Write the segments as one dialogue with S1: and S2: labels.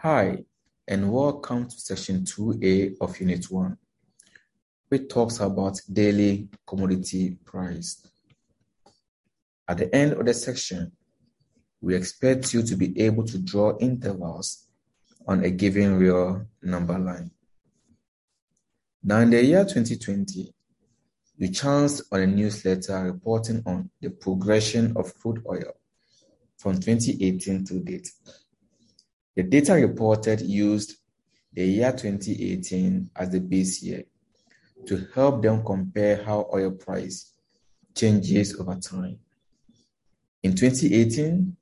S1: Hi, and welcome to section 2A of Unit 1, which talks about daily commodity price. At the end of the section, we expect you to be able to draw intervals on a given real number line. Now, in the year 2020, we chanced on a newsletter reporting on the progression of crude oil from 2018 to date. The data reported used the year 2018 as the base year to help them compare how oil price changes over time. In 2018,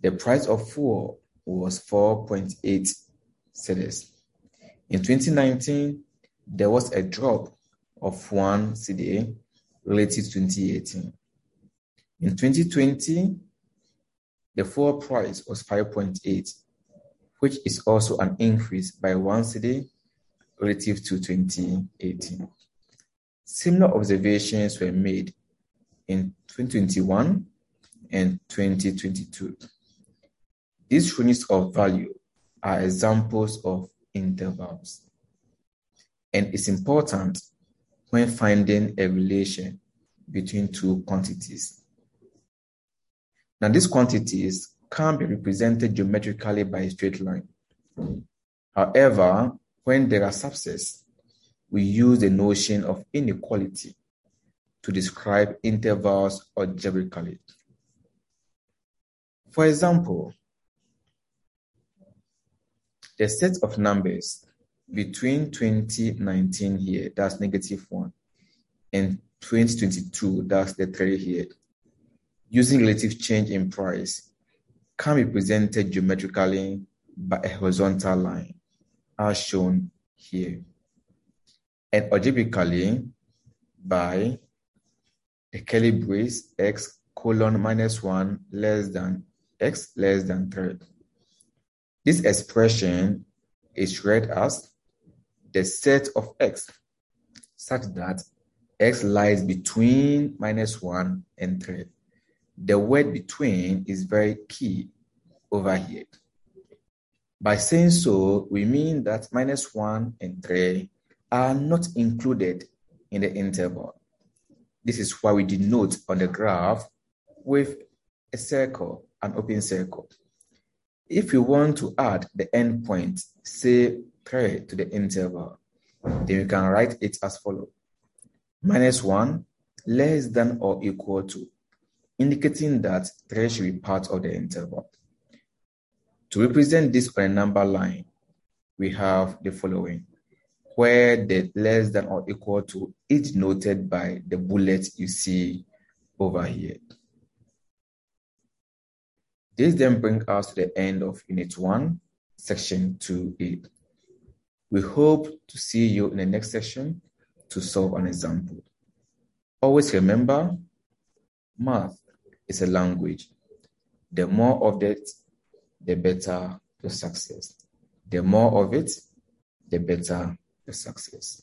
S1: the price of fuel was 4.8 cedis. In 2019, there was a drop of 1 cedi relative to 2018. In 2020, the fuel price was 5.8, which is also an increase by 1 cedi relative to 2018. Similar observations were made in 2021 and 2022. These units of value are examples of intervals. And it's important when finding a relation between two quantities. Now, these quantities can be represented geometrically by a straight line. However, when there are subsets, we use the notion of inequality to describe intervals algebraically. For example, the set of numbers between 2019 here, that's negative 1, and 2022, that's the 3 here, using relative change in price, can be presented geometrically by a horizontal line, as shown here, and algebraically by the curly brace x colon minus 1 less than x less than 3. This expression is read as the set of x such that x lies between minus 1 and 3. The word between is very key over here. By saying so, we mean that minus 1 and 3 are not included in the interval. This is why we denote on the graph with a circle, an open circle. If you want to add the endpoint, say 3 to the interval, then you can write it as follows. Minus 1 less than or equal to, indicating that 3 should be part of the interval. To represent this on a number line, we have the following, where the less than or equal to is denoted by the bullet you see over here. This then brings us to the end of Unit 1, Section 2A. We hope to see you in the next session to solve an example. Always remember, math is a language. The more of it, the better the success. The more of it, the better the success.